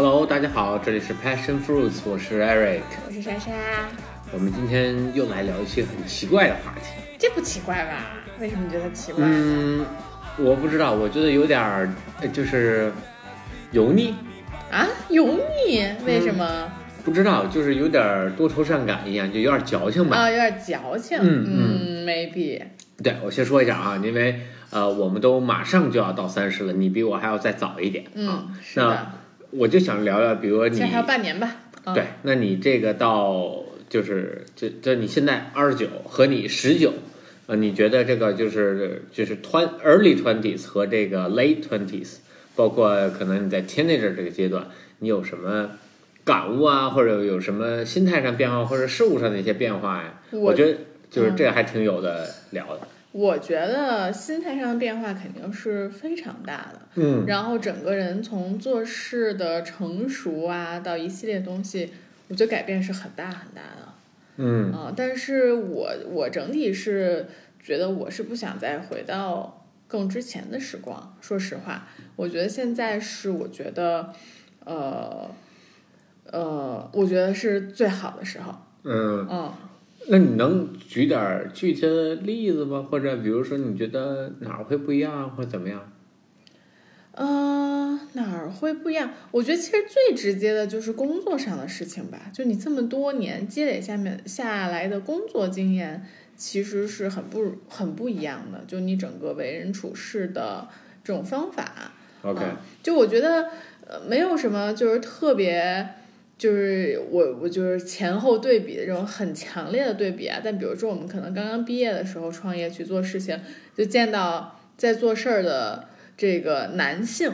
Hello，大家好，这里是 Passion Fruits，我是 Eric，我是莎莎。我们今天又来聊一些很奇怪的话题。这不奇怪吧？为什么觉得奇怪？嗯，我不知道，我觉得有点儿，呃就是油腻，啊，油腻？为什么？不知道，就是有点儿多愁善感一样，就有点矫情吧。啊，有点矫情。嗯嗯，maybe。对，我先说一下啊，因为呃，我们都马上就要到三十了，你比我还要再早一点啊。嗯，是的。那我就想聊聊，比如说你还有半年吧。嗯对，那你这个到就是就就你现在二十九和你十九，呃，你觉得这个就是就是 twen early twenties 和这个 late twenties，包括可能你在 teenager 这个阶段，你有什么感悟啊，或者有什么心态上变化，或者事物上的一些变化呀？我我觉得就是这个还挺有的聊的。我觉得心态上的变化肯定是非常大的。嗯然后整个人从做事的成熟啊，到一系列东西，我觉得改变是很大很大的。嗯啊，但是我我整体是觉得我是不想再回到更之前的时光。说实话，我觉得现在是我觉得，呃，呃，我觉得是最好的时候。嗯，嗯，那你能举点儿具体的例子吗？或者比如说你觉得哪儿会不一样啊，或者怎么样？呃，哪儿会不一样？我觉得其实最直接的就是工作上的事情吧。就你这么多年积累下面下来的工作经验，其实是很不很不一样的。就你整个为人处事的这种方法。OK，嗯就我觉得呃没有什么就是特别，就是我我就是前后对比的这种很强烈的对比啊。但比如说我们可能刚刚毕业的时候创业去做事情，就见到在做事儿的这个男性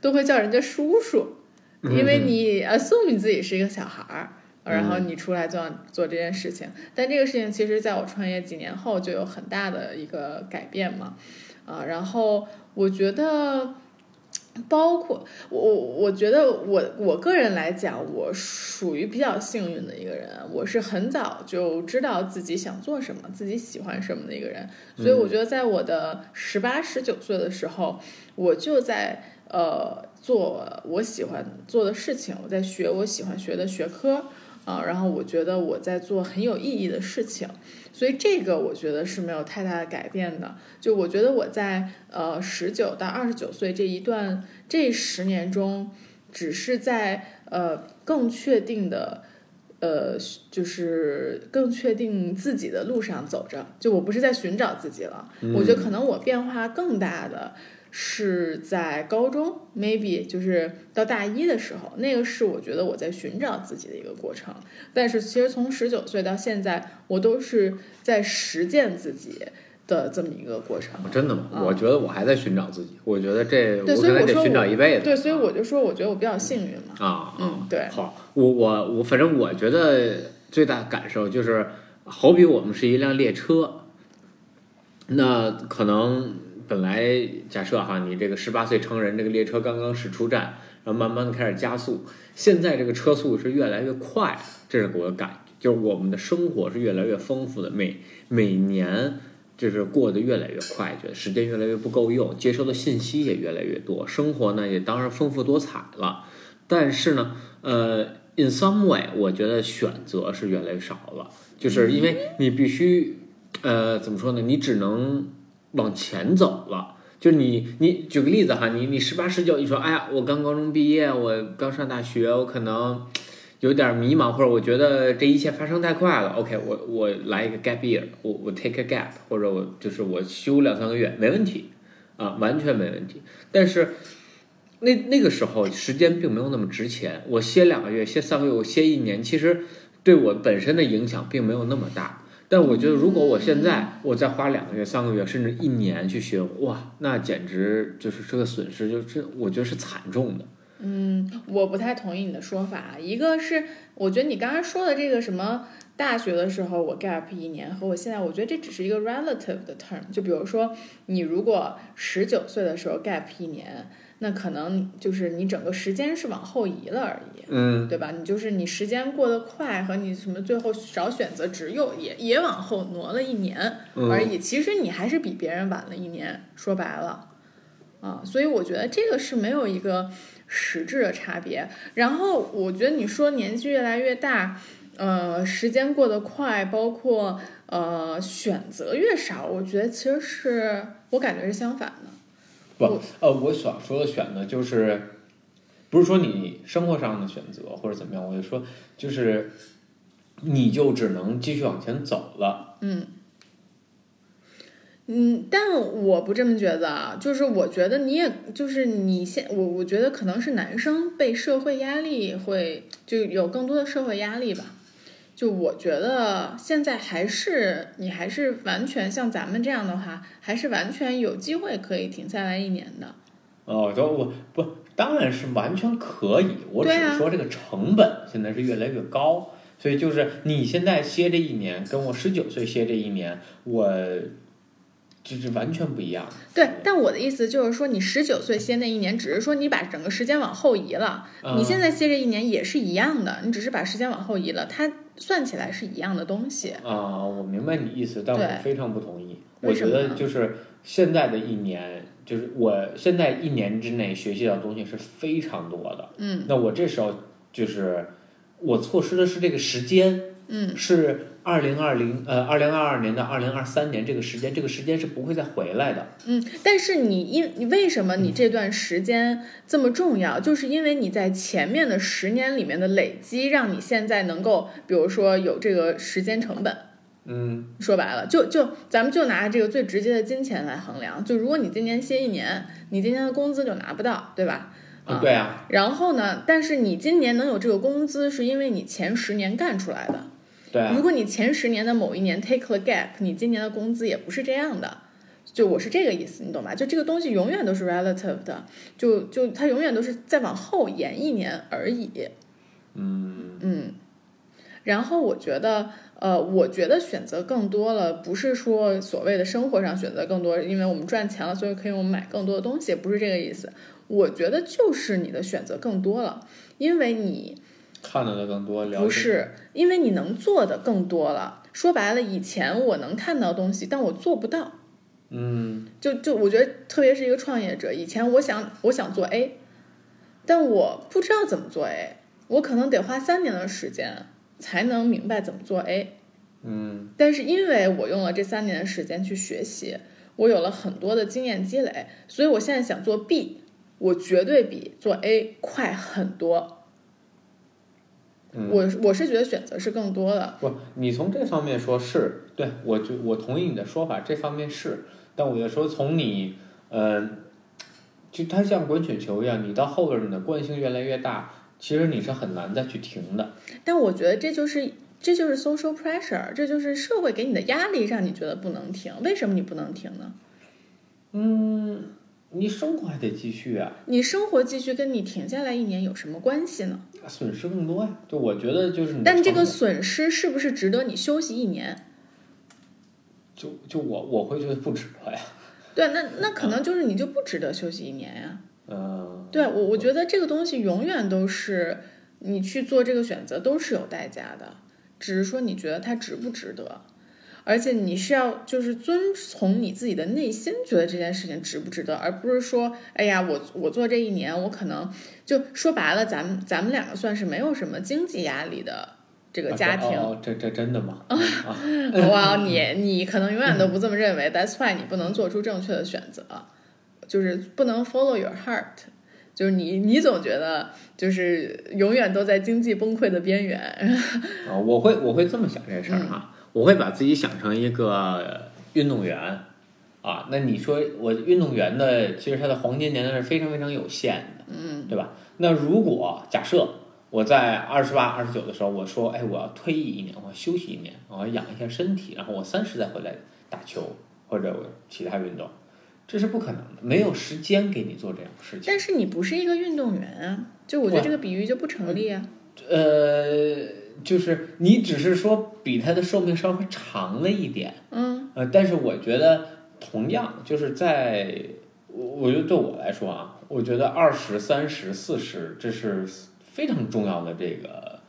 都会叫人家叔叔，因为你 assume 你自己是一个小孩儿。然后你出来做做这件事情，但这个事情其实在我创业几年后就有很大的一个改变嘛，啊，然后我觉得包括我，我觉得我我个人来讲，我属于比较幸运的一个人。我是很早就知道自己想做什么，自己喜欢什么的一个人。所以我觉得，在我的十八、十九岁的时候，我就在呃做我喜欢做的事情，我在学我喜欢学的学科啊，然后我觉得我在做很有意义的事情。所以这个我觉得是没有太大的改变的。就我觉得我在呃十九到二十九岁这一段这十年中，只是在呃更确定的呃就是更确定自己的路上走着。就我不是在寻找自己了，我觉得可能我变化更大的。是在高中，maybe 就是到大一的时候，那个是我觉得我在寻找自己的一个过程。但是其实从十九岁到现在，我都是在实践自己的这么一个过程。真的吗？啊我觉得我还在寻找自己，我觉得这对我可能得所以我说寻找一辈子。对，所以我就说，我觉得我比较幸运嘛。啊，嗯，对，好，我我我，反正我觉得最大感受就是，好比我们是一辆列车，那可能本来假设哈，你这个十八岁成人，这个列车刚刚驶出站，然后慢慢的开始加速，现在这个车速是越来越快，这是我的感觉，就是我们的生活是越来越丰富的，每每年。就是过得越来越快，觉得时间越来越不够用，接收的信息也越来越多，生活呢也当然丰富多彩了。但是呢，呃，in some way，我觉得选择是越来越少了，就是因为你必须，呃，怎么说呢？你只能往前走了。就是你，你举个例子哈，你你十八十九，你说，哎呀，我刚高中毕业，我刚上大学，我可能有点迷茫，或者我觉得这一切发生太快了。OK，我我来一个 gap year，我我 take a gap，或者我就是我休两三个月，没问题啊，完全没问题。但是那那个时候时间并没有那么值钱，我歇两个月，歇三个月，我歇一年，其实对我本身的影响并没有那么大。但我觉得，如果我现在我再花两个月、三个月，甚至一年去学，哇，那简直就是这个损失，就是我觉得是惨重的。嗯，我不太同意你的说法。一个是，我觉得你刚刚说的这个什么大学的时候我 gap 一年，和我现在，我觉得这只是一个 relative 的 term。就比如说，你如果十九岁的时候 gap 一年，那可能就是你整个时间是往后移了而已。嗯对吧？你就是你时间过得快和你什么最后找选择只有也也往后挪了一年嗯而已。其实你还是比别人晚了一年，说白了，啊，所以我觉得这个是没有一个实质的差别。然后我觉得你说年纪越来越大，呃，时间过得快，包括呃选择越少，我觉得其实是我感觉是相反的。不，呃，我想说的选呢，就是不是说你生活上的选择或者怎么样，我就说就是你就只能继续往前走了。嗯。嗯，但我不这么觉得啊，就是我觉得你也就是你现我我觉得可能是男生被社会压力会就有更多的社会压力吧，就我觉得现在还是你还是完全像咱们这样的话，还是完全有机会可以停下来一年的。哦，就我不当然是完全可以，我只是说这个成本现在是越来越高，所以就是你现在歇这一年，跟我十九岁歇这一年，我。就是完全不一样。对，但我的意思就是说，你十九岁歇那一年，只是说你把整个时间往后移了。你现在歇这一年也是一样的，你只是把时间往后移了，它算起来是一样的东西。啊，我明白你意思，但我非常不同意。我觉得就是现在的一年，就是我现在一年之内学习到东西是非常多的。嗯。那我这时候就是我错失的是这个时间。嗯。是。二零二零呃，二零二二年到二零二三年这个时间，这个时间是不会再回来的。嗯，但是你因你为什么你这段时间这么重要？就是因为你在前面的十年里面的累积，让你现在能够，比如说有这个时间成本。嗯，说白了，就就咱们就拿这个最直接的金钱来衡量。就如果你今年歇一年，你今年的工资就拿不到，对吧？啊，对啊。然后呢？但是你今年能有这个工资，是因为你前十年干出来的。如果你前十年的某一年 take the gap，你今年的工资也不是这样的，就我是这个意思，你懂吧？就这个东西永远都是 relative 的，就就它永远都是再往后延一年而已。嗯嗯，然后我觉得，呃，我觉得选择更多了，不是说所谓的生活上选择更多，因为我们赚钱了，所以可以我们买更多的东西，不是这个意思。我觉得就是你的选择更多了，因为你。看到的更多了，不是因为你能做的更多了。说白了，以前我能看到东西，但我做不到。嗯，就就我觉得，特别是一个创业者，以前我想我想做 A，但我不知道怎么做 A，我可能得花三年的时间才能明白怎么做 A。嗯，但是因为我用了这三年的时间去学习，我有了很多的经验积累，所以我现在想做 B，我绝对比做 A 快很多。我我是觉得选择是更多的。不，你从这方面说是对，我就我同意你的说法，这方面是。但我就说从你，呃，就它像滚雪球一样，你到后边你的惯性越来越大，其实你是很难再去停的。但我觉得这就是这就是 social pressure，这就是社会给你的压力，让你觉得不能停。为什么你不能停呢？嗯。你生活还得继续啊！你生活继续跟你停下来一年有什么关系呢？损失更多呀！就我觉得就是。但这个损失是不是值得你休息一年？就就我我会觉得不值得呀。对，那那可能就是你就不值得休息一年呀。嗯。对我我觉得这个东西永远都是你去做这个选择都是有代价的，只是说你觉得它值不值得。而且你是要就是遵从你自己的内心，觉得这件事情值不值得，而不是说，哎呀，我我做这一年，我可能就说白了，咱们咱们两个算是没有什么经济压力的这个家庭。哦，这这真的吗？哇，你你可能永远都不这么认为，That's why 你不能做出正确的选择，就是不能 follow your heart，就是你你总觉得就是永远都在经济崩溃的边缘。啊，我会我会这么想这事儿哈。我会把自己想成一个运动员，啊，那你说我运动员的，其实他的黄金年龄是非常非常有限的，嗯，对吧？那如果假设我在二十八、二十九的时候，我说，哎，我要退役一年，我要休息一年，我要养一下身体，然后我三十再回来打球或者其他运动，这是不可能的，没有时间给你做这样的事情。但是你不是一个运动员啊，就我觉得这个比喻就不成立啊。呃。就是你只是说比它的寿命稍微长了一点，嗯，呃，但是我觉得同样就是在，我我觉得对我来说啊，我觉得二十三十四十这是非常重要的这个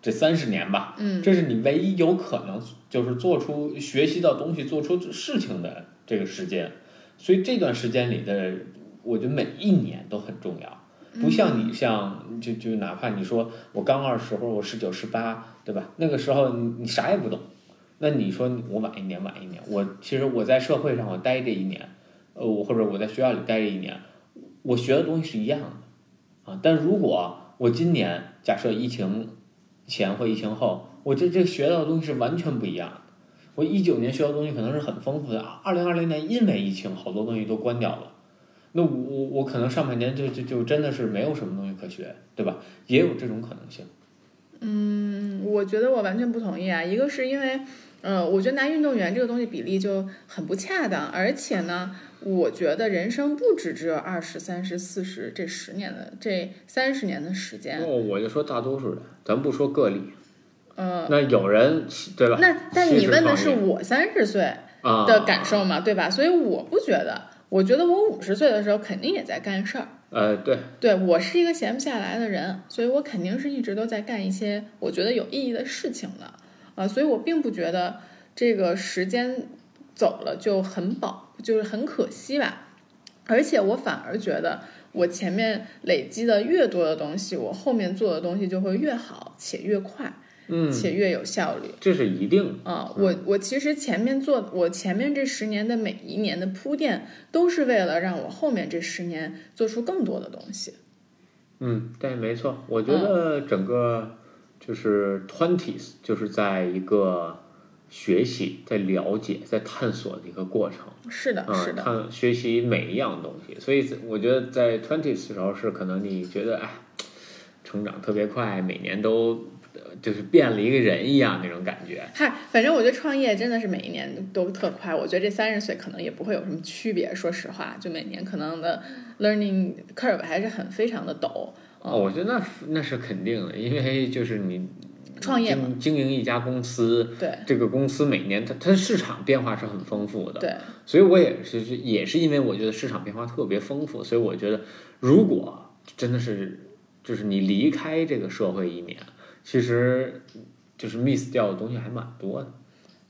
这三十年吧，嗯，这是你唯一有可能就是做出学习到东西、做出事情的这个时间，所以这段时间里的，我觉得每一年都很重要。不像你像就就哪怕你说我刚二十或者我十九十八，对吧？那个时候你你啥也不懂，那你说我晚一年晚一年，我其实我在社会上我待这一年，呃，我或者我在学校里待这一年，我学的东西是一样的啊。但如果我今年假设疫情前或疫情后，我这这学到的东西是完全不一样的。我一九年学到的东西可能是很丰富的，二零二零年因为疫情好多东西都关掉了。那我我我可能上半年就就就真的是没有什么东西可学，对吧？也有这种可能性。嗯，我觉得我完全不同意啊。一个是因为，呃，我觉得拿运动员这个东西比例就很不恰当，而且呢，我觉得人生不止只有二十三十四十这十年的这三十年的时间。哦，我就说大多数人，咱不说个例。呃，那有人对吧？那但你问的是我三十岁啊的感受嘛，对吧？所以我不觉得，我觉得我五十岁的时候肯定也在干事儿。呃，对，对我是一个闲不下来的人，所以我肯定是一直都在干一些我觉得有意义的事情的，啊、所以我并不觉得这个时间走了就很宝，就是很可惜吧。而且我反而觉得，我前面累积的越多的东西，我后面做的东西就会越好且越快，嗯，且越有效率。这是一定的。啊，我我其实前面做我前面这十年的每一年的铺垫，都是为了让我后面这十年做出更多的东西。嗯，对，没错。我觉得整个就是 twenties，就是在一个学习、在了解、在探索的一个过程。是的，嗯，是的，看学习每一样东西，所以我觉得在 twenties 的时候是可能你觉得哎，成长特别快，每年都呃就是变了一个人一样那种感觉。嗨，反正我觉得创业真的是每一年都特快。我觉得这三十岁可能也不会有什么区别，说实话，就每年可能的 learning curve 还是很非常的陡。哦，我觉得那那是肯定的，因为就是你创业嘛经经营一家公司，对这个公司每年它它的市场变化是很丰富的，对，所以我也是是也是因为我觉得市场变化特别丰富，所以我觉得如果真的是就是你离开这个社会一年，其实就是 miss 掉的东西还蛮多的。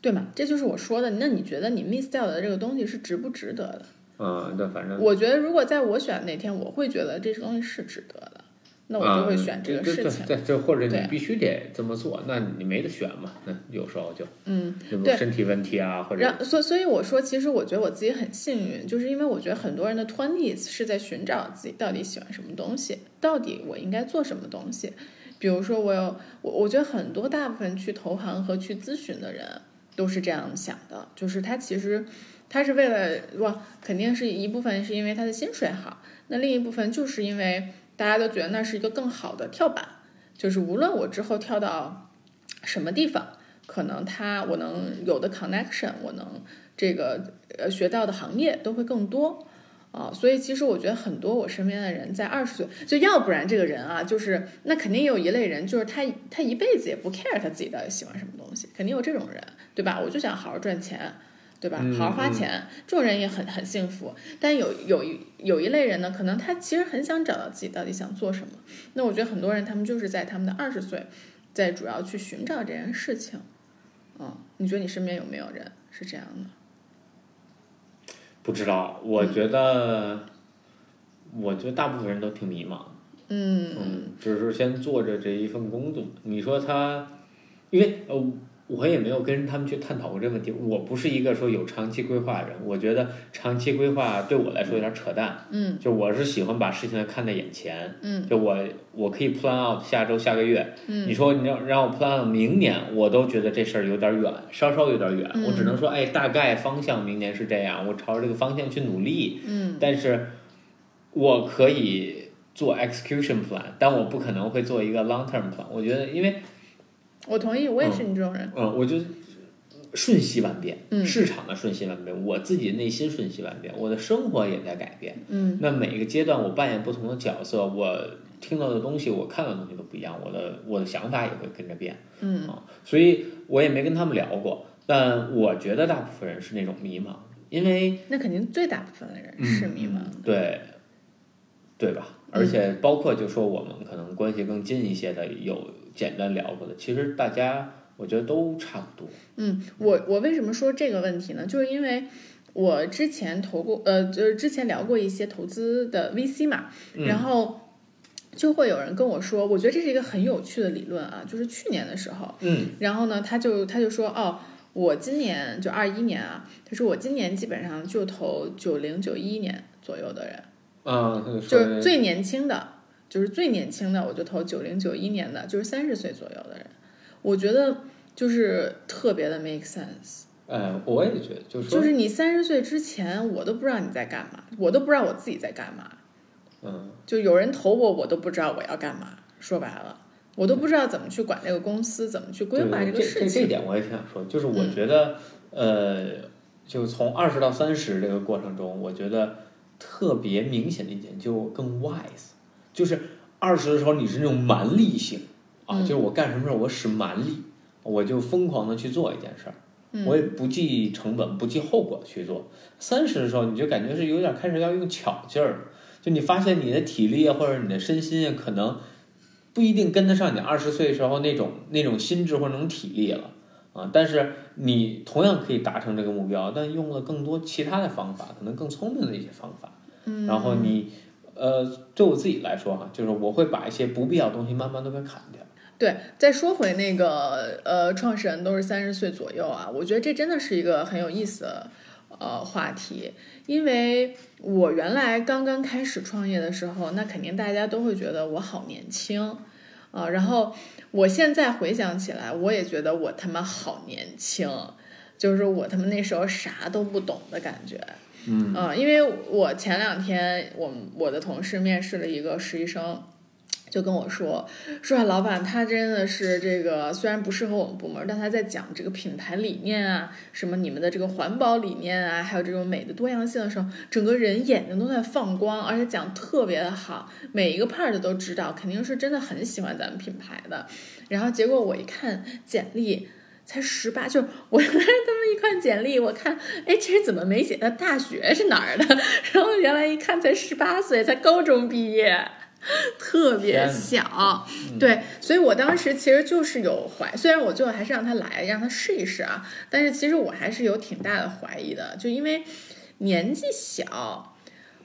对嘛？这就是我说的。那你觉得你 miss 掉的这个东西是值不值得的？嗯，对，反正我觉得如果在我选的那天，我会觉得这东西是值得的，那我就会选这个事情。啊对对对，对或者你必须得这么做，那你没得选嘛。那有时候就嗯，对身体问题啊，或者让所所以我说，其实我觉得我自己很幸运，就是因为我觉得很多人的 twenties 是在寻找自己到底喜欢什么东西，到底我应该做什么东西。比如说，我有我我觉得很多大部分去投行和去咨询的人都是这样想的，就是他其实他是为了哇，肯定是一部分是因为他的薪水好，那另一部分就是因为大家都觉得那是一个更好的跳板，就是无论我之后跳到什么地方。可能他我能有的 connection，我能这个呃学到的行业都会更多啊，所以其实我觉得很多我身边的人在二十岁，就要不然这个人啊，就是那肯定有一类人，就是他他一辈子也不 care 他自己到底喜欢什么东西，肯定有这种人，对吧？我就想好好赚钱。对吧？好好花钱，这种人也很很幸福。但有有一有一类人呢，可能他其实很想找到自己到底想做什么。那我觉得很多人他们就是在他们的二十岁，在主要去寻找这件事情。嗯，你觉得你身边有没有人是这样的？不知道，我觉得，我觉得大部分人都挺迷茫的。嗯嗯，只是先做着这一份工作。你说他，因为呃，我也没有跟他们去探讨过这个问题。我不是一个说有长期规划的人，我觉得长期规划对我来说有点扯淡。嗯就我是喜欢把事情看在眼前。嗯就我我可以 plan out 下周、下个月。嗯你说你让让我 plan out 明年，我都觉得这事儿有点远，稍稍有点远。嗯我只能说，哎，大概方向明年是这样，我朝着这个方向去努力。嗯但是我可以做 execution plan，但我不可能会做一个 long term plan。我觉得，因为我同意，我也是你这种人。嗯，我就瞬息万变，嗯市场的瞬息万变，我自己内心瞬息万变，我的生活也在改变。嗯那每个阶段我扮演不同的角色，我听到的东西，我看到的东西都不一样，我的我的想法也会跟着变嗯啊。所以我也没跟他们聊过，但我觉得大部分人是那种迷茫，因为那肯定最大部分的人是迷茫的。对，对吧？而且包括就说我们可能关系更近一些的，有简单聊过的，其实大家我觉得都差不多。嗯，我我为什么说这个问题呢？就是因为我之前投过，呃，就是之前聊过一些投资的 VC 嘛，然后就会有人跟我说，我觉得这是一个很有趣的理论啊，就是去年的时候，嗯然后呢，他就他就说，哦，我今年就二一年啊，他说我今年基本上就投九零九一年左右的人，啊，他就说就是最年轻的，就是最年轻的，我就投九零九一年的，就是三十岁左右的人，我觉得就是特别的 make sense。哎，我也觉得，就是，就是你三十岁之前，我都不知道你在干嘛，我都不知道我自己在干嘛。嗯，就有人投我，我都不知道我要干嘛。说白了，我都不知道怎么去管这个公司，怎么去规划这这这个事情。点我也挺想说，就是我嗯觉得，呃，就从二十到三十这个过程中，我觉得特别明显的一点就更 wise，就是二十的时候你是那种蛮力型啊，嗯就是我干什么事儿我使蛮力，我就疯狂的去做一件事儿。嗯我也不计成本、不计后果去做。三十的时候，你就感觉是有点开始要用巧劲儿了，就你发现你的体力啊，或者你的身心啊，可能不一定跟得上你二十岁时候那种那种心智或者那种体力了啊。但是你同样可以达成这个目标，但用了更多其他的方法，可能更聪明的一些方法。嗯，然后你，呃，对我自己来说哈，就是我会把一些不必要东西慢慢都给砍掉。对，再说回那个呃，创始人都是三十岁左右啊，我觉得这真的是一个很有意思的呃话题，因为我原来刚刚开始创业的时候，那肯定大家都会觉得我好年轻啊、然后我现在回想起来，我也觉得我他妈好年轻，就是我他妈那时候啥都不懂的感觉。嗯因为我前两天我我的同事面试了一个实习生，就跟我说说，老板他真的是这个虽然不适合我们部门，但他在讲这个品牌理念啊，什么你们的这个环保理念啊，还有这种美的多样性的时候，整个人眼睛都在放光，而且讲特别的好，每一个 part 都知道，肯定是真的很喜欢咱们品牌的。然后结果我一看简历。才十八，就我他们一看简历，我看，哎，这人怎么没写他大学是哪儿的？然后原来一看才十八岁，才高中毕业，特别天小。对，所以我当时其实就是有怀，虽然我最后还是让他来，让他试一试啊，但是其实我还是有挺大的怀疑的，就因为年纪小，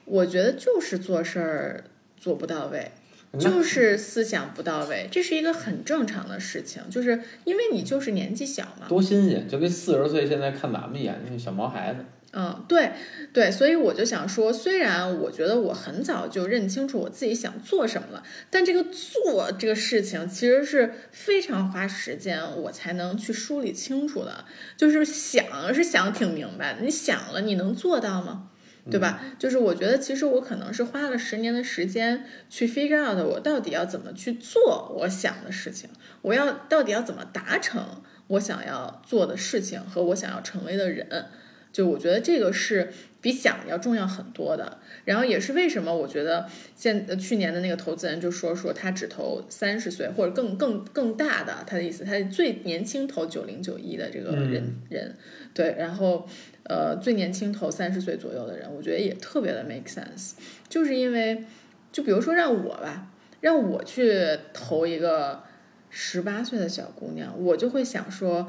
我觉得就是做事儿做不到位。那就是思想不到位，这是一个很正常的事情，就是因为你就是年纪小嘛。多新鲜，就跟四十岁现在看咱们一样，那小毛孩子。嗯，对对，所以我就想说，虽然我觉得我很早就认清楚我自己想做什么了，但这个做这个事情其实是非常花时间，我才能去梳理清楚的。就是想是想挺明白的，你想了，你能做到吗？对吧？就是我觉得，其实我可能是花了十年的时间去 figure out 我到底要怎么去做我想的事情，我要到底要怎么达成我想要做的事情和我想要成为的人。就我觉得这个是比想要重要很多的。然后也是为什么我觉得现呃去年的那个投资人就说说他只投三十岁或者更更更大的，他的意思他最年轻投九零九一的这个人、人，对，然后呃最年轻投三十岁左右的人，我觉得也特别的 make sense，就是因为就比如说让我吧，让我去投一个十八岁的小姑娘，我就会想说。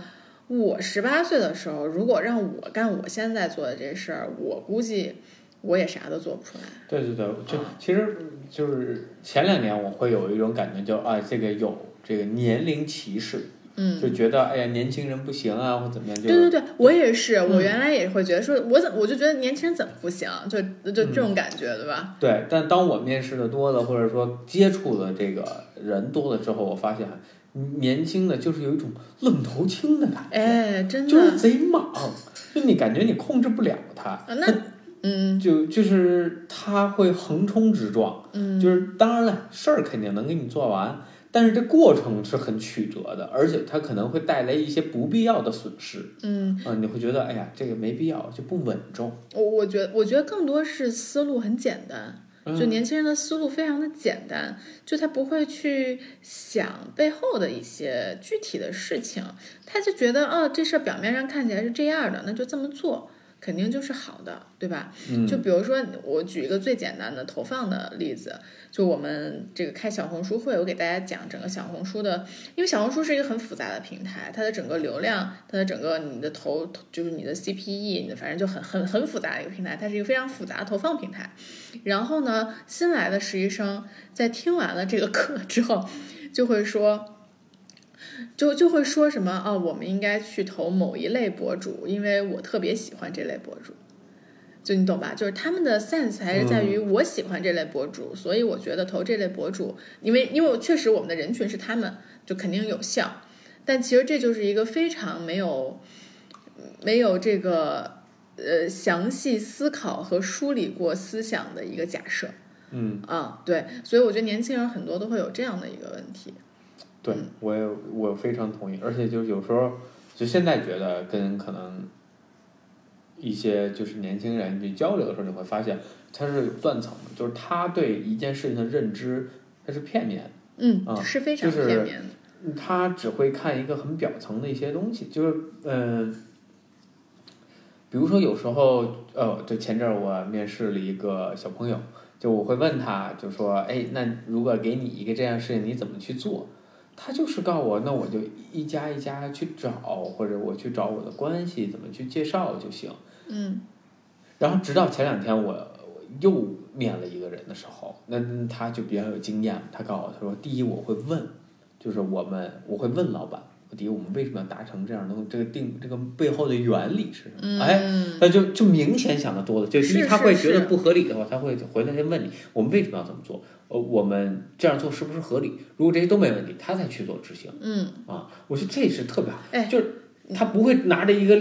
我十八岁的时候，如果让我干我现在做的这事儿，我估计我也啥都做不出来。对对对，就啊其实就是前两年我会有一种感觉就，啊，这个有这个年龄歧视，嗯，就觉得哎呀年轻人不行啊或怎么样，就对对对，我也是，我嗯原来也会觉得说，我怎我就觉得年轻人怎么不行，就就这种感觉，对吧？对，但当我面试的多了，或者说接触的这个人多了之后，我发现年轻的就是有一种愣头青的感觉，哎，真的。就是，贼莽，就你感觉你控制不了他，啊那嗯。就就是他会横冲直撞，嗯，就是当然了，事儿肯定能给你做完，但是这过程是很曲折的，而且它可能会带来一些不必要的损失。嗯，啊、你会觉得哎呀这个没必要，就不稳重。我我觉得我觉得更多是思路很简单。嗯。就年轻人的思路非常的简单，就他不会去想背后的一些具体的事情，他就觉得哦，这事儿表面上看起来是这样的，那就这么做，肯定就是好的，对吧？嗯就比如说，我举一个最简单的投放的例子，就我们这个开小红书会，我给大家讲整个小红书的，因为小红书是一个很复杂的平台，它的整个流量，它的整个你的投就是你的 CPE，你的反正就很很很复杂的一个平台，它是一个非常复杂的投放平台。然后呢，新来的实习生在听完了这个课之后，就会说。就就会说什么啊、我们应该去投某一类博主，因为我特别喜欢这类博主。就你懂吧？就是他们的 sense 还是在于我喜欢这类博主，所以我觉得投这类博主，因为因为确实我们的人群是他们，就肯定有效。但其实这就是一个非常没有没有这个呃详细思考和梳理过思想的一个假设嗯，啊，对，所以我觉得年轻人很多都会有这样的一个问题。对我也我非常同意，而且就是有时候就现在觉得跟可能一些就是年轻人去交流的时候，你会发现他是有断层的，就是他对一件事情的认知它是片面的。嗯，啊是非常就是片面的。他只会看一个很表层的一些东西，就是嗯、比如说有时候，呃，就前阵儿我面试了一个小朋友，就我会问他，就说，哎，那如果给你一个这样的事情，你怎么去做？他就是告诉我，那我就一家一家去找，或者我去找我的关系，怎么去介绍就行。嗯然后直到前两天我我又面了一个人的时候，那那他就比较有经验，他告诉我，他说，第一我会问，就是我们我会问老板，第一我们为什么要达成这样的东西，这个定这个背后的原理是什么？嗯，哎，那就就明显想的多了，就第一是是他会觉得不合理的话，他会回来先问你，我们为什么要这么做？呃，我们这样做是不是合理？如果这些都没问题，他再去做执行嗯，啊。我觉得这是特别好，哎就是他不会拿着一个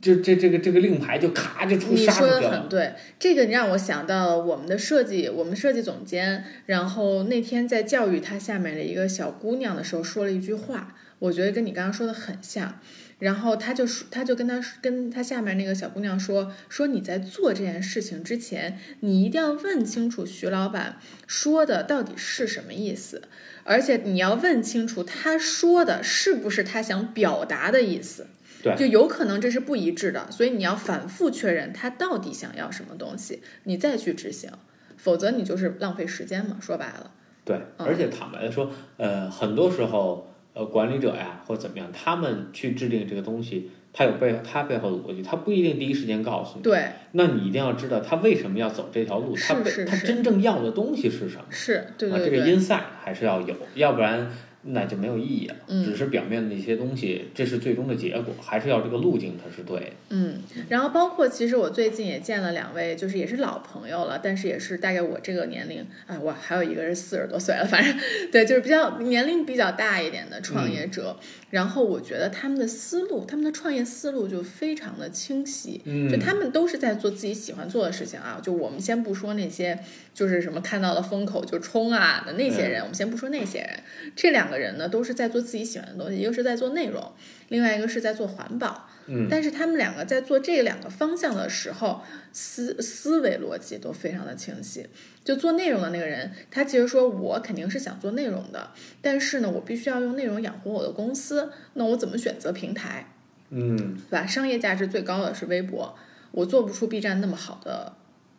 这这这个这个令牌就咔就出你说的杀出去了。很对，这个让我想到了我们的设计，我们设计总监，然后那天在教育他下面的一个小姑娘的时候，说了一句话，我觉得跟你刚刚说的很像。然后他就说，他就跟他跟他下面那个小姑娘说，说你在做这件事情之前，你一定要问清楚徐老板说的到底是什么意思，而且你要问清楚他说的是不是他想表达的意思。对就有可能这是不一致的，所以你要反复确认他到底想要什么东西，你再去执行，否则你就是浪费时间嘛。说白了，对，嗯而且坦白的说，呃，很多时候，呃，管理者呀或者怎么样，他们去制定这个东西，他有背他背后的逻辑，他不一定第一时间告诉你。对，那你一定要知道他为什么要走这条路，他他真正要的东西是什么。是，对啊，对对，这个 inside 还是要有，要不然那就没有意义了。嗯只是表面的一些东西，这是最终的结果，还是要这个路径它是对的。嗯。然后包括其实我最近也见了两位，就是也是老朋友了，但是也是大概我这个年龄，哎，我还有一个是四十多岁了，反正对，就是比较年龄比较大一点的创业者。然后我觉得他们的思路，他们的创业思路就非常的清晰。嗯就他们都是在做自己喜欢做的事情啊。就我们先不说那些，就是什么看到了风口就冲啊的那些人，我们先不说那些人。这两个人呢，都是在做自己喜欢的东西，一个是在做内容，另外一个是在做环保。嗯，但是他们两个在做这两个方向的时候，思思维逻辑都非常的清晰。就做内容的那个人，他其实说我肯定是想做内容的，但是呢，我必须要用内容养活我的公司，那我怎么选择平台？嗯，对吧？商业价值最高的是微博，我做不出 B 站那么好的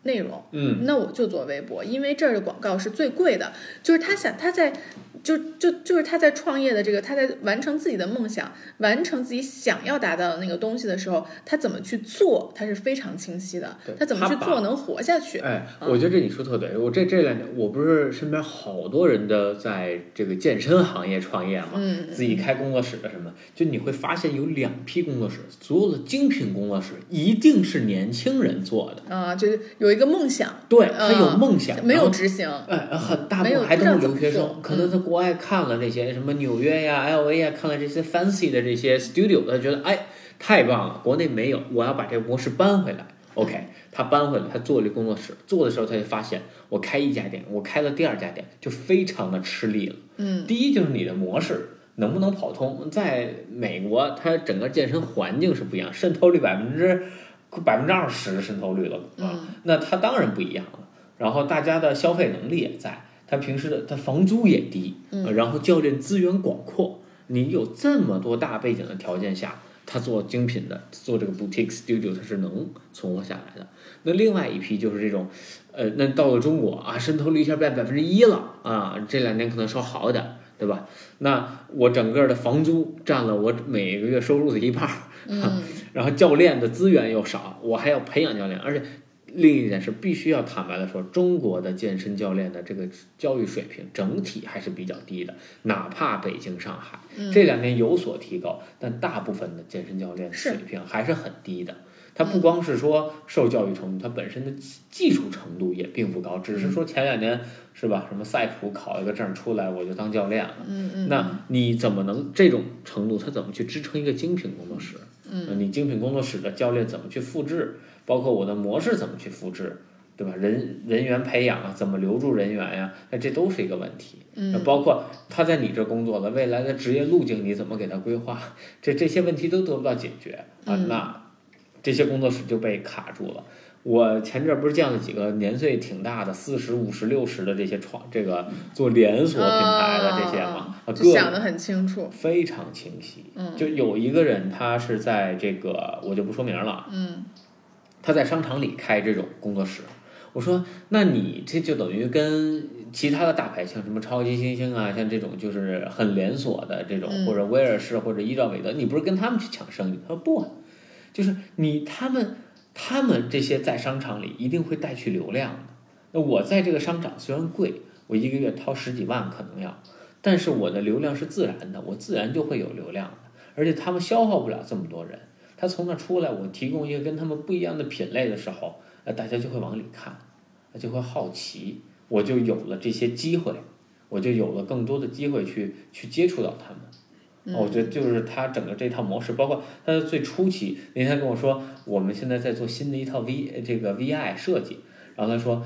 内容，嗯，那我就做微博，因为这儿的广告是最贵的。就是他想他在就就就是他在创业的这个他在完成自己的梦想，完成自己想要达到的那个东西的时候，他怎么去做，他是非常清晰的对。他怎么去做能活下去？哎，我觉得这你说特对。我这这两年，我不是身边好多人的在这个健身行业创业嘛，嗯，自己开工作室的什么，就你会发现有两批工作室，所有的精品工作室一定是年轻人做的，啊、就是有一个梦想，对他有嗯梦想，没有执行，哎，很大部分还都是留学生，可能在国外看了那些什么纽约呀、L A 呀，看了这些 fancy 的这些 studio，他觉得哎太棒了，国内没有，我要把这个模式搬回来。OK，他搬回来，他做这工作室，做的时候他就发现，我开一家店，我开了第二家店，就非常的吃力了。嗯第一就是你的模式能不能跑通，在美国，它整个健身环境是不一样，渗透率百分之百分之二十渗透率了啊，嗯那它当然不一样了。然后大家的消费能力也在，他平时的他房租也低，嗯呃然后教练资源广阔，你有这么多大背景的条件下，他做精品的，做这个 boutique studio，他是能存活下来的。那另外一批就是这种，呃，那到了中国啊，渗透率一下变百分之一了啊，这两年可能稍好一点，对吧？那我整个的房租占了我每个月收入的一半儿，嗯 然后教练的资源又少，我还要培养教练，而且另一点是必须要坦白的说，中国的健身教练的这个教育水平整体还是比较低的，哪怕北京、上海嗯这两年有所提高，但大部分的健身教练水平还是很低的。他不光是说受教育程度，他本身的技技术程度也并不高，只是说前两年是吧，什么赛普考一个证出来，我就当教练了。嗯嗯，那你怎么能这种程度？他怎么去支撑一个精品工作室？嗯，你精品工作室的教练怎么去复制？包括我的模式怎么去复制，对吧？人人员培养啊，怎么留住人员呀、那这都是一个问题。嗯包括他在你这工作的，未来的职业路径你怎么给他规划？这这些问题都得不到解决啊，嗯那这些工作室就被卡住了。我前阵儿不是见了几个年岁挺大的，四十五十六十的这些创这个做连锁品牌的这些嘛，各想得很清楚，非常清晰。嗯就有一个人，他是在这个我就不说名了，嗯他在商场里开这种工作室。我说，那你这就等于跟其他的大牌，像什么超级星星啊，像这种就是很连锁的这种，嗯或者威尔士或者伊兆韦德，你不是跟他们去抢生意？他说不啊，就是你他们他们这些在商场里一定会带去流量的。那我在这个商场虽然贵，我一个月掏十几万可能要，但是我的流量是自然的，我自然就会有流量的，而且他们消耗不了这么多人。他从那出来，我提供一个跟他们不一样的品类的时候，呃，大家就会往里看，就会好奇，我就有了这些机会，我就有了更多的机会去去接触到他们。我觉得就是他整个这套模式，包括他的最初期，那天跟我说，我们现在在做新的一套 V 这个 VI 设计，然后他说，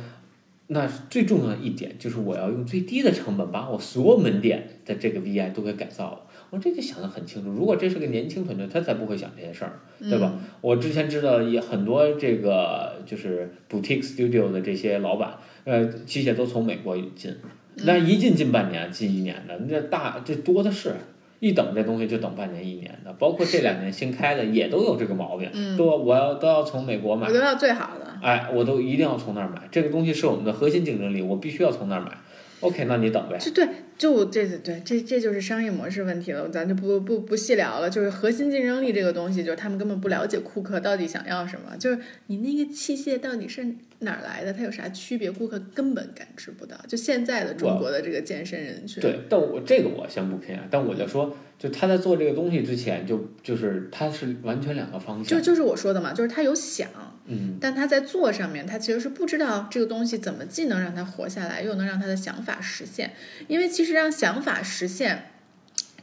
那最重要的一点就是我要用最低的成本把我所有门店的这个 VI 都给改造了。我这就想得很清楚，如果这是个年轻团队，他才不会想这些事儿，对吧？我之前知道也很多这个就是 boutique studio 的这些老板，呃，器械都从美国引进，那一进进半年、进一年的，那大这多的是。一等这东西就等半年一年的，包括这两年新开的也都有这个毛病，嗯都我要都要从美国买我，都要最好的，哎，我都一定要从那儿买，这个东西是我们的核心竞争力，我必须要从那儿买。OK，那你等呗。就对，就这对对，这这就是商业模式问题了，咱就不不不细聊了。就是核心竞争力这个东西，就是他们根本不了解顾客到底想要什么，就是你那个器械到底是哪儿来的，它有啥区别，顾客根本感知不到。就现在的中国的这个健身人群，对，但我这个我先不偏爱，但我就说，就他在做这个东西之前，就就是他是完全两个方向。就就是我说的嘛，就是他有想，嗯，但他在做上面，他其实是不知道这个东西怎么既能让他活下来，又能让他的想法实现。因为其实让想法实现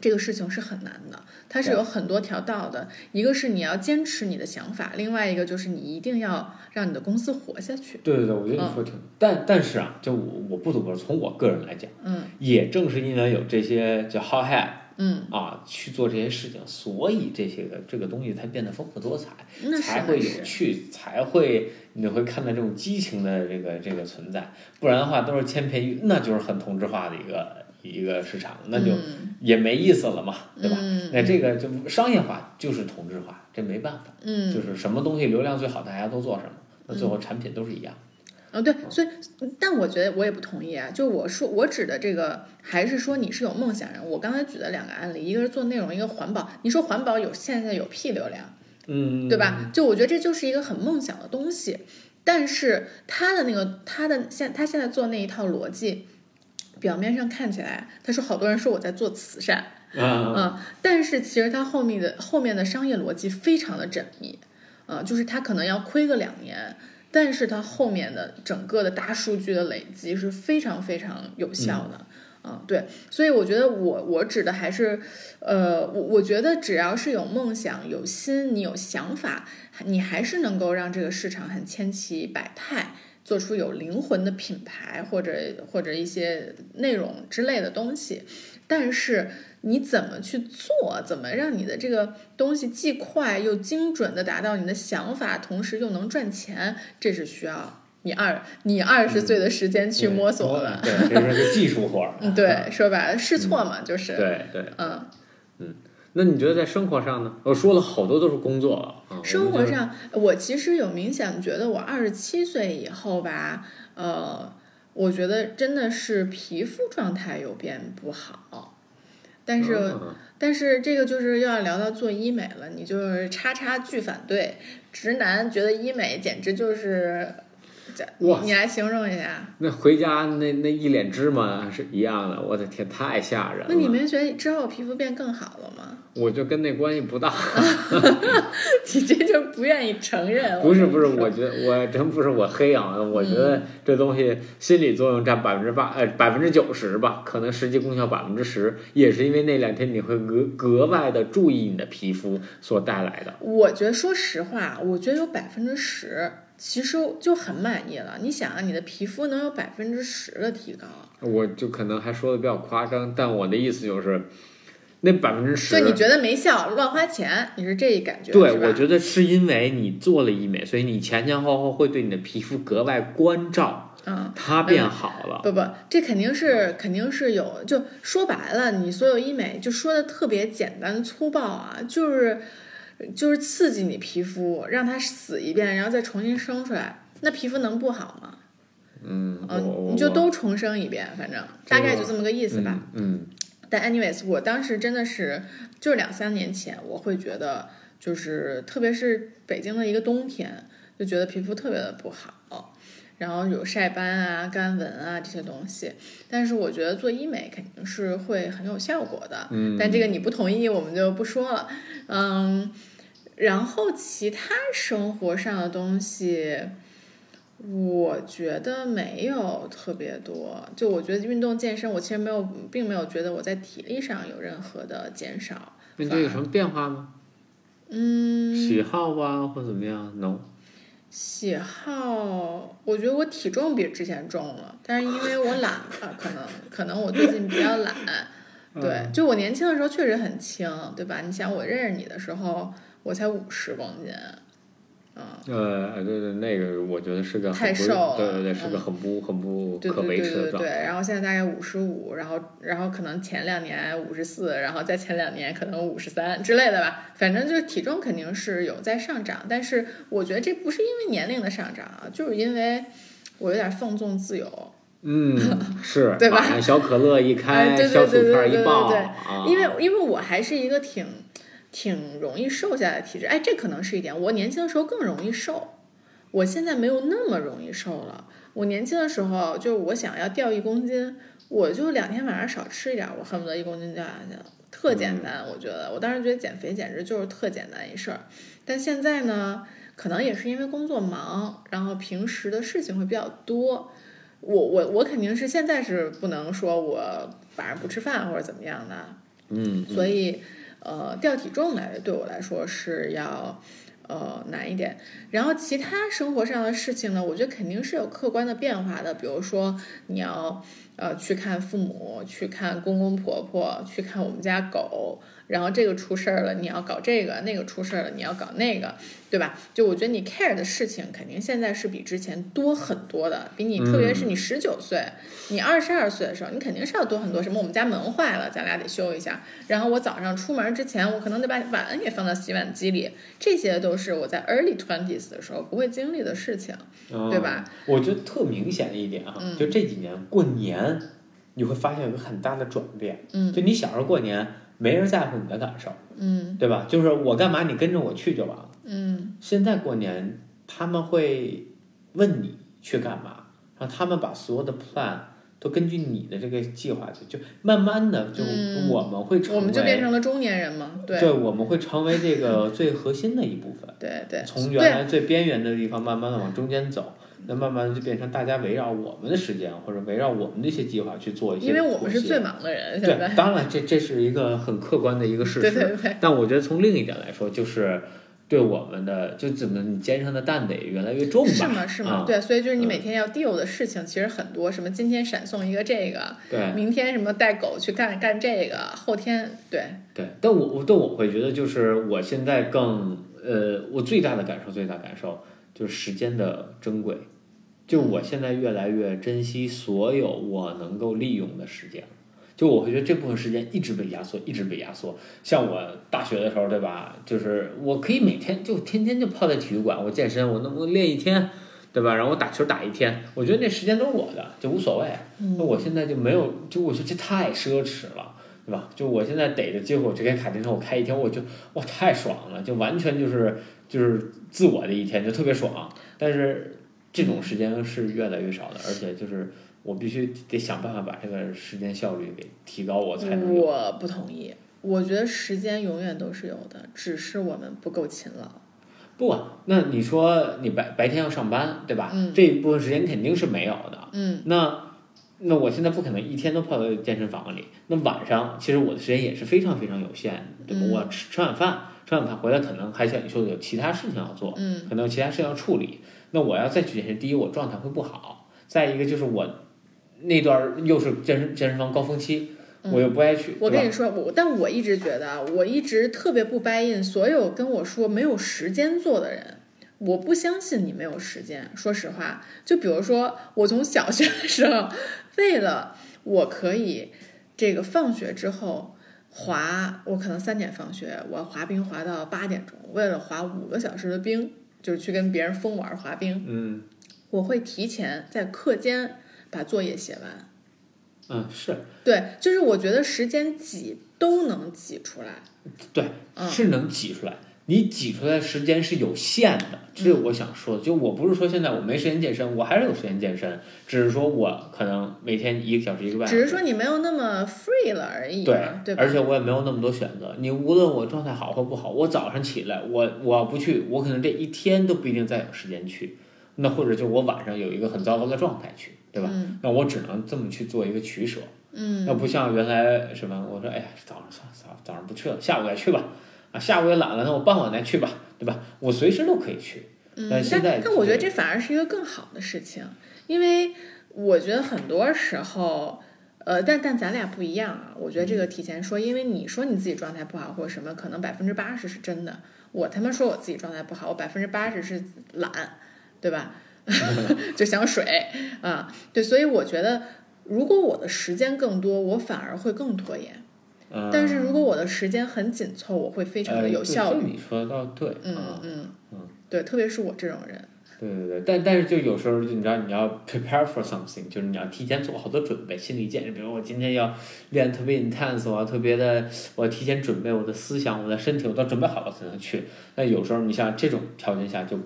这个事情是很难的，它是有很多条道的。一个是你要坚持你的想法，另外一个就是你一定要让你的公司活下去。对对对，我觉得你说挺，但但是啊，就我我不得不说，从我个人来讲，嗯也正是因为有这些叫 hot head 嗯，啊去做这些事情，所以这些个这个东西才变得丰富多彩，才会有趣，才会你会看到这种激情的这个这个存在。不然的话，都是千篇一，那就是很同质化的一个一个市场，那就嗯也没意思了嘛，对吧？嗯那这个就商业化就是同质化，这没办法，嗯就是什么东西流量最好，大家都做什么，那最后产品都是一样。哦，对，所以，但我觉得我也不同意啊。就我说，我指的这个，还是说你是有梦想人。我刚才举的两个案例，一个是做内容，一个环保。你说环保有现在有屁流量，嗯，对吧？就我觉得这就是一个很梦想的东西，但是他的那个他的现他现在做那一套逻辑，表面上看起来，他说好多人说我在做慈善，啊，嗯，但是其实他后面的后面的商业逻辑非常的缜密，啊、就是他可能要亏个两年，但是它后面的整个的大数据的累积是非常非常有效的。嗯，对，所以我觉得我我指的还是，呃，我我觉得只要是有梦想、有心，你有想法，你还是能够让这个市场很千奇百态，做出有灵魂的品牌或者或者一些内容之类的东西。但是你怎么去做？怎么让你的这个东西既快又精准的达到你的想法，同时又能赚钱？这是需要你二你二十岁的时间去摸索的。对，这是个技术活儿。嗯，对，说白了试错嘛，就是。对对，嗯那你觉得在生活上呢？我说了好多都是工作了啊。生活上，我其实有明显觉得，我二十七岁以后吧，呃，我觉得真的是皮肤状态有变不好。但是，嗯。但是这个就是又要聊到做医美了，你就是叉叉巨反对，直男觉得医美简直就是，你哇你来形容一下。那回家那那一脸芝麻是一样的，我的天，太吓人了。那你没觉得之后皮肤变更好了吗？我就跟那关系不大。你这就不愿意承认。不是不是，我觉得我真不是我黑啊，我觉得这东西心理作用占百分之八呃百分之九十吧，可能实际功效百分之十，也是因为那两天你会格格外的注意你的皮肤所带来的。我觉得，说实话，我觉得有百分之十，其实就很满意了。你想啊，你的皮肤能有百分之十的提高，我就可能还说的比较夸张，但我的意思就是，那百分之十，就你觉得没效，乱花钱，你是这一感觉，对，是吧我觉得是因为你做了医美，所以你前前后后会对你的皮肤格外关照，嗯。它变好了。不不，这肯定是肯定是有，就说白了，你所有医美就说的特别简单粗暴啊，就是就是刺激你皮肤，让它死一遍，然后再重新生出来，那皮肤能不好吗？嗯，你就都重生一遍，反正大概就这么个意思吧。嗯但 anyways，我当时真的是就是两三年前，我会觉得就是特别是北京的一个冬天，就觉得皮肤特别的不好，然后有晒斑啊、干纹啊这些东西。但是我觉得做医美肯定是会很有效果的，嗯但这个你不同意，我们就不说了。嗯，然后其他生活上的东西。我觉得没有特别多，就我觉得运动健身，我其实没有，并没有觉得我在体力上有任何的减少。那这有什么变化吗？嗯，喜好啊，或者怎么样？no。喜好，我觉得我体重比之前重了，但是因为我懒吧，可能可能我最近比较懒。对，就我年轻的时候确实很轻，对吧？你想我认识你的时候，我才五十公斤，嗯，呃，对对，那个我觉得是个太瘦了对对对，是个嗯。很不很不可对对维持的状对对对，态。然后现在大概五十五，然后然后可能前两年五十四，然后再前两年可能五十三之类的吧，反正就是体重肯定是有在上涨，但是我觉得这不是因为年龄的上涨啊，就是因为我有点放纵自由，嗯，是，对吧？小可乐一哎，开，对小薯片对对对对一爆，对啊，因为因为我还是一个挺挺容易瘦下来的体质，哎，这可能是一点，我年轻的时候更容易瘦，我现在没有那么容易瘦了。我年轻的时候，就是我想要掉一公斤，我就两天晚上少吃一点，我恨不得一公斤掉下去了，特简单。我觉得，我当时觉得减肥简直就是特简单一事儿。但现在呢，可能也是因为工作忙，然后平时的事情会比较多。我我我肯定是现在是不能说我晚上不吃饭或者怎么样的，嗯，所以呃掉体重来对我来说是要呃难一点。然后其他生活上的事情呢，我觉得肯定是有客观的变化的，比如说你要呃去看父母，去看公公婆婆，去看我们家狗。然后这个出事儿了，你要搞这个；那个出事儿了，你要搞那个，对吧？就我觉得你 care 的事情肯定现在是比之前多很多的，比你特别是你十九岁，你二十二岁的时候，你肯定是要多很多。什么我们家门坏了，咱俩得修一下。然后我早上出门之前，我可能得把碗给放到洗碗机里，这些都是我在 early twenties 的时候不会经历的事情，对吧？嗯我觉得特明显一点哈，嗯就这几年过年，你会发现有个很大的转变。嗯就你小时候过年，没人在乎你的感受，嗯对吧？就是我干嘛你跟着我去就完了。嗯现在过年，他们会问你去干嘛，然后他们把所有的 plan 都根据你的这个计划去，就慢慢的就嗯我们会成为，我们就变成了中年人嘛，对对，我们会成为这个最核心的一部分。对对，从原来最边缘的地方慢慢的往中间走，那慢慢就变成大家围绕我们的时间或者围绕我们的一些计划去做一些因为我们是最忙的人，现对，在，当然这这是一个很客观的一个事对实。对对，但我觉得从另一点来说，就是对我们的就怎么你肩上的担得越来越重吧？是吗？是吗？啊对，所以就是你嗯每天要 deal 的事情其实很多，什么今天闪送一个这个，对明天什么带狗去干干这个，后天对，对，但我我但我会觉得，就是我现在更呃，我最大的感受，最大感受就是时间的珍贵。就我现在越来越珍惜所有我能够利用的时间，就我会觉得这部分时间一直被压缩，一直被压缩。像我大学的时候，对吧？就是我可以每天就天天就泡在体育馆，我健身，我能不能练一天，对吧？然后我打球打一天，我觉得那时间都是我的，就无所谓。那我现在就没有，就我觉得这太奢侈了，对吧？就我现在逮着机会，我就开卡丁车，我开一天，我就哇太爽了，就完全就是就是自我的一天，就特别爽。但是这种时间是越来越少的，而且就是我必须得想办法把这个时间效率给提高，我才能。我不同意，我觉得时间永远都是有的，只是我们不够勤劳。不啊，那你说你白白天要上班，对吧？嗯这一部分时间肯定是没有的。嗯那那我现在不可能一天都泡在健身房里。那晚上其实我的时间也是非常非常有限的，对吧？嗯我吃吃晚饭，吃晚饭回来可能还像你说有其他事情要做，嗯可能有其他事情要处理。那我要再去健身，第一我状态会不好，再一个就是我那段儿又是健身健身房高峰期，我又不爱去，我跟你说，我但我一直觉得啊，我一直特别不 buy in 所有跟我说没有时间做的人。我不相信你没有时间。说实话，就比如说我从小学的时候，为了我可以这个放学之后滑，我可能三点放学，我滑冰滑到八点钟，为了滑五个小时的冰，就是去跟别人疯玩滑冰，嗯我会提前在课间把作业写完。嗯是对，就是我觉得时间挤都能挤出来。对，嗯是能挤出来。你挤出来的时间是有限的，这是我想说的。就我不是说现在我没时间健身，我还是有时间健身，只是说我可能每天一个小时一个半小时。只是说你没有那么 free 了而已对，对？而且我也没有那么多选择。你无论我状态好或不好，我早上起来，我我要不去，我可能这一天都不一定再有时间去。那或者就我晚上有一个很糟糕的状态去，对吧？嗯那我只能这么去做一个取舍。嗯，那不像原来什么，我说哎呀，早上算早早上不去了，下午再去吧。啊，下午也懒了，那我傍晚再去吧，对吧？我随时都可以去。嗯，但现在但但我觉得这反而是一个更好的事情，因为我觉得很多时候，呃，但但咱俩不一样啊。我觉得这个提前说，因为你说你自己状态不好或者什么，可能百分之八十是真的。我他妈说我自己状态不好，我百分之八十是懒，对吧？就想水啊，对，所以我觉得，如果我的时间更多，我反而会更拖延。嗯，但是如果我的时间很紧凑，我会非常的呃有效率。你说的倒对，嗯啊嗯嗯对，特别是我这种人。对对对，但但是就有时候就你知道你要 prepare for something，就是你要提前做好多准备，心理建设。比如我今天要练特别 intense，我要特别的，我要提前准备我的思想、我的身体，我都准备好了才能去。那有时候你像这种条件下就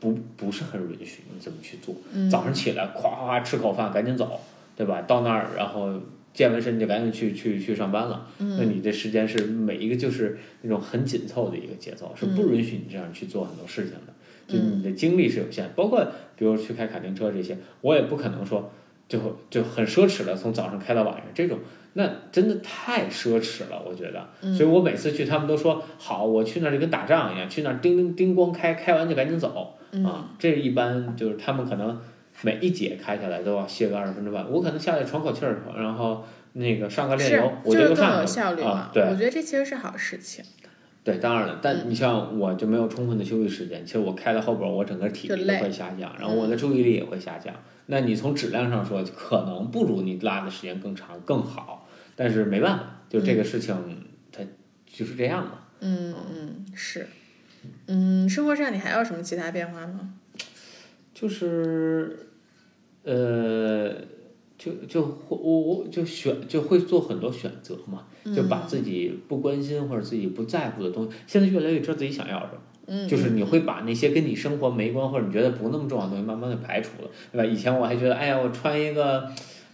不不是很允许你这么去做。嗯早上起来夸夸夸吃口饭赶紧走，对吧？到那儿然后健完身就赶紧去去去上班了。嗯那你这时间是每一个就是那种很紧凑的一个节奏，是不允许你这样去做很多事情的。就你的精力是有限，包括比如去开卡丁车这些，我也不可能说就就很奢侈的从早上开到晚上这种。那真的太奢侈了，我觉得，所以我每次去，他们都说好，我去那儿就跟打仗一样，去那儿叮叮叮咣开，开完就赶紧走啊。这一般就是他们可能每一节开下来都要歇个二十分钟半，我可能下来喘口气儿，然后那个上个炼是油，，我就是更有效率嘛啊。。对我觉得这其实是好事情。对，当然了，但你像我就没有充分的休息时间，其实我开到后边儿，我整个体力会下降，然后我的注意力也会下降。那你从质量上说，可能不如你拉的时间更长更好，但是没办法，就这个事情它就是这样嘛。嗯嗯是。嗯，生活上你还有什么其他变化吗？就是，呃，就就会我我就选就会做很多选择嘛，就把自己不关心或者自己不在乎的东西，现在越来越知道自己想要什么。嗯，就是你会把那些跟你生活没关或者你觉得不那么重要的东西慢慢的排除了，对吧？以前我还觉得，哎呀，我穿一个，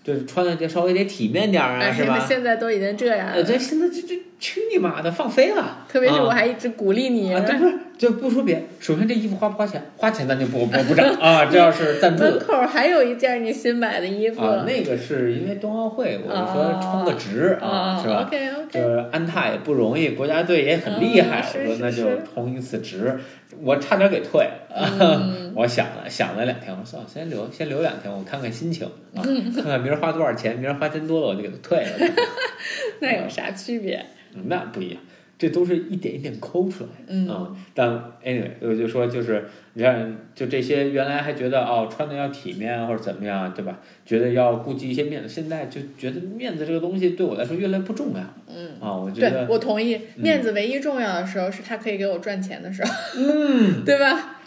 就是穿的就稍微得体面点儿啊，哎是吧？现在都已经这样呃，了，这现在这这去你妈的，放飞了！特别是啊我还一直鼓励你，啊，对不是就不说别，首先这衣服花不花钱？花钱咱就不不不涨啊，这要是赞助门口还有一件你新买的衣服啊，那个是因为冬奥会，我就说充个值啊，是吧？？OK 就 OK，是安踏也不容易，国家队也很厉害，我说那就充一次值，我差点给退啊。嗯 我想了想了两天，我说算了，先留先留两天，我看看心情啊，嗯看看明儿花多少钱，明儿花钱多了我就给他退了。那有啥区别？嗯那不一样，这都是一点一点抠出来的。嗯啊，但 anyway，我就说就是你看，就这些原来还觉得哦穿的要体面或者怎么样，对吧？觉得要顾及一些面子，现在就觉得面子这个东西对我来说越来越不重要。嗯，啊，我觉对得我同意，面子唯一重要的时候是他可以给我赚钱的时候，嗯，对吧？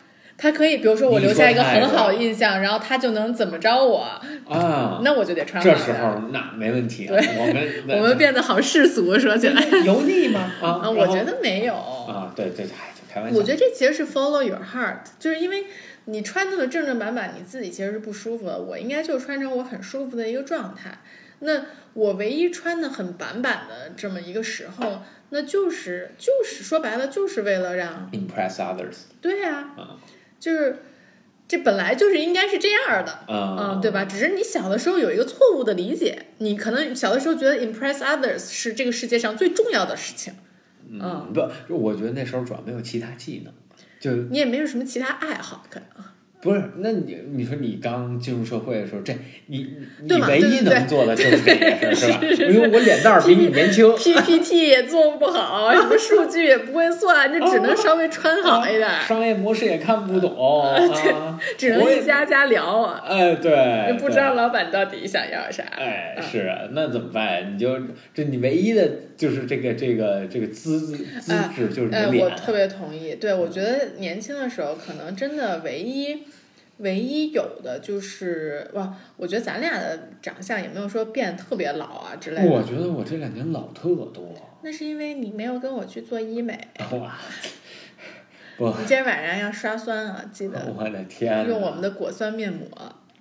他可以，比如说我留下一个很好的印象，然后他就能怎么着我，啊，那我就得穿好这时候那没问题啊。对我们 我们变得好世俗，说起来 油腻吗？啊，我觉得没有。啊，对对，开玩笑。我觉得这其实是 follow your heart，就是因为你穿那么正正版版，你自己其实是不舒服的。我应该就穿成我很舒服的一个状态。那我唯一穿的很板板的这么一个时候，那就是就是说白了，就是为了让 impress others 对呀、啊就是这本来就是应该是这样的。啊，嗯，对吧？只是你小的时候有一个错误的理解，你可能小的时候觉得 impress others 是这个世界上最重要的事情，嗯，不，我觉得那时候主要没有其他技能，就你也没有什么其他爱好，可能。不是。那你你说你刚进入社会的时候，这你你唯一能做的就是这件事儿，是吧？因为我脸蛋儿比你年轻，PPT 也做不好，什么数据也不会算，就只能稍微穿好一点，啊商业模式也看不懂 啊，只能一家家聊啊，哎，对，就不知道老板到底想要啥。哎，嗯是啊，那怎么办？你就这你唯一的就是这个这个这个资资质就是你哎，我特别同意。对，我觉得年轻的时候可能真的唯一。唯一有的就是哇，我觉得咱俩的长相也没有说变特别老啊之类的。我觉得我这两年老特多，那是因为你没有跟我去做医美。哇，我你今天晚上要刷酸啊，记得我的天，用我们的果酸面膜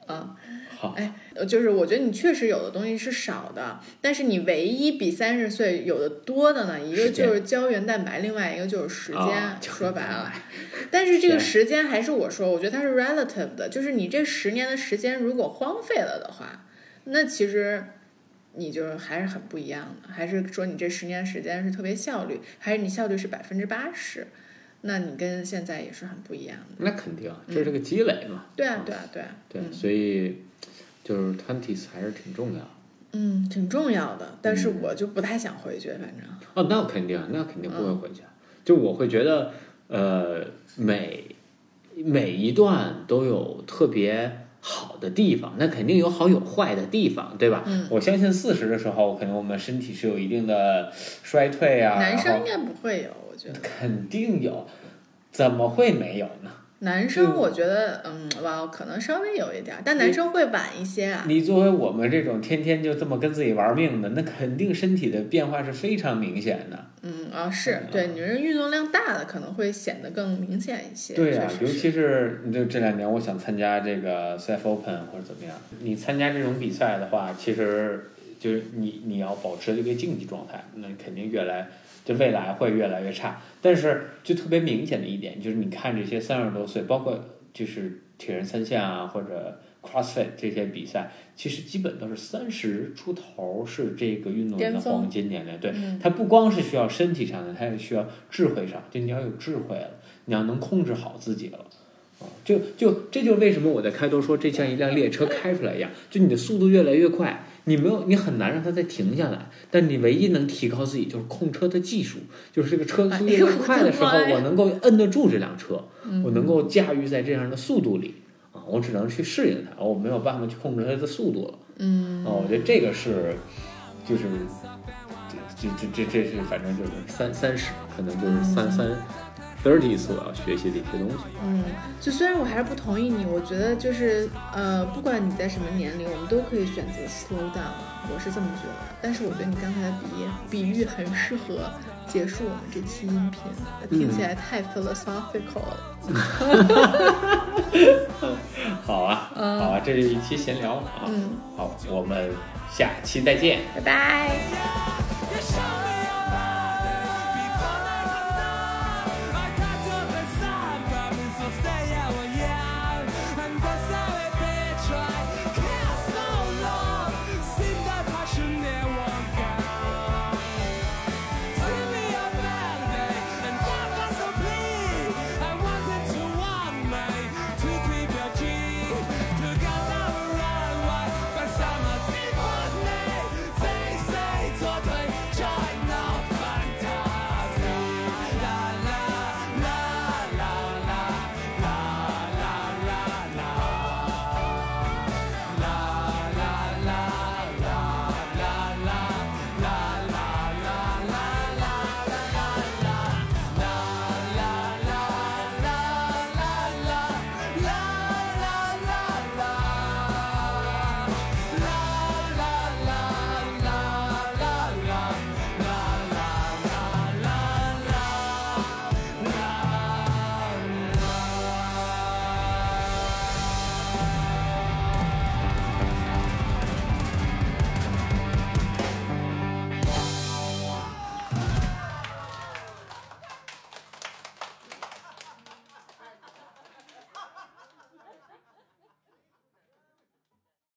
啊。好，哎，呃就是我觉得你确实有的东西是少的，但是你唯一比三十岁有的多的呢，一个就是胶原蛋白，另外一个就是时间。啊说白了，但是这个时间还是我说，我觉得它是 relative 的，就是你这十年的时间如果荒废了的话，那其实你就还是很不一样的。还是说你这十年时间是特别效率，还是你效率是百分之八十？那你跟现在也是很不一样的。那肯定，这是个积累嘛，对啊，对啊，对啊，对，嗯所以就是 twenties 还是挺重要的。嗯，挺重要的，但是嗯我就不太想回去，反正。哦，那肯定，那肯定不嗯会回去。就我会觉得，呃，每每一段都有特别好的地方，那肯定有好有坏的地方，对吧？嗯我相信四十的时候，可能我们身体是有一定的衰退啊，男生应该不会有，我觉得。肯定有，怎么会没有呢？男生我觉得，嗯，哇，可能稍微有一点儿，但男生会晚一些啊。你作为我们这种天天就这么跟自己玩命的，那肯定身体的变化是非常明显的。嗯啊，是对，女人运动量大的可能会显得更明显一些。对呀、确实是尤其是你这这两年，我想参加这个 CF Open 或者怎么样，你参加这种比赛的话，其实就是你你要保持这个竞技状态，那肯定越来就未来会越来越差。但是就特别明显的一点，就是你看这些三十多岁，包括就是铁人三项啊或者 CrossFit 这些比赛，其实基本都是三十出头是这个运动员的黄金年龄。对，嗯它不光是需要身体上的，它也需要智慧上，就你要有智慧了，你要能控制好自己了。啊，就就这就是为什么我在开头说这像一辆列车开出来一样，就你的速度越来越快，你没有你很难让它再停下来，但你唯一能提高自己就是控车的技术，就是这个车速越 快的时候，我能够摁得住这辆车，嗯我能够驾驭在这样的速度里啊，我只能去适应它，我没有办法去控制它的速度了。嗯，哦，我觉得这个是，就是，这这这这这是反正就是三三十，可能就是三三 thirty 所要学习的一些东西。嗯，就虽然我还是不同意你，我觉得就是呃，不管你在什么年龄，我们都可以选择 slow down，我是这么觉得。但是我觉得你刚才的比喻比喻很适合结束我们这期音频，听起来太 philosophical 了。好啊，嗯好啊，这是一期闲聊啊。嗯，好，我们下期再见。拜拜。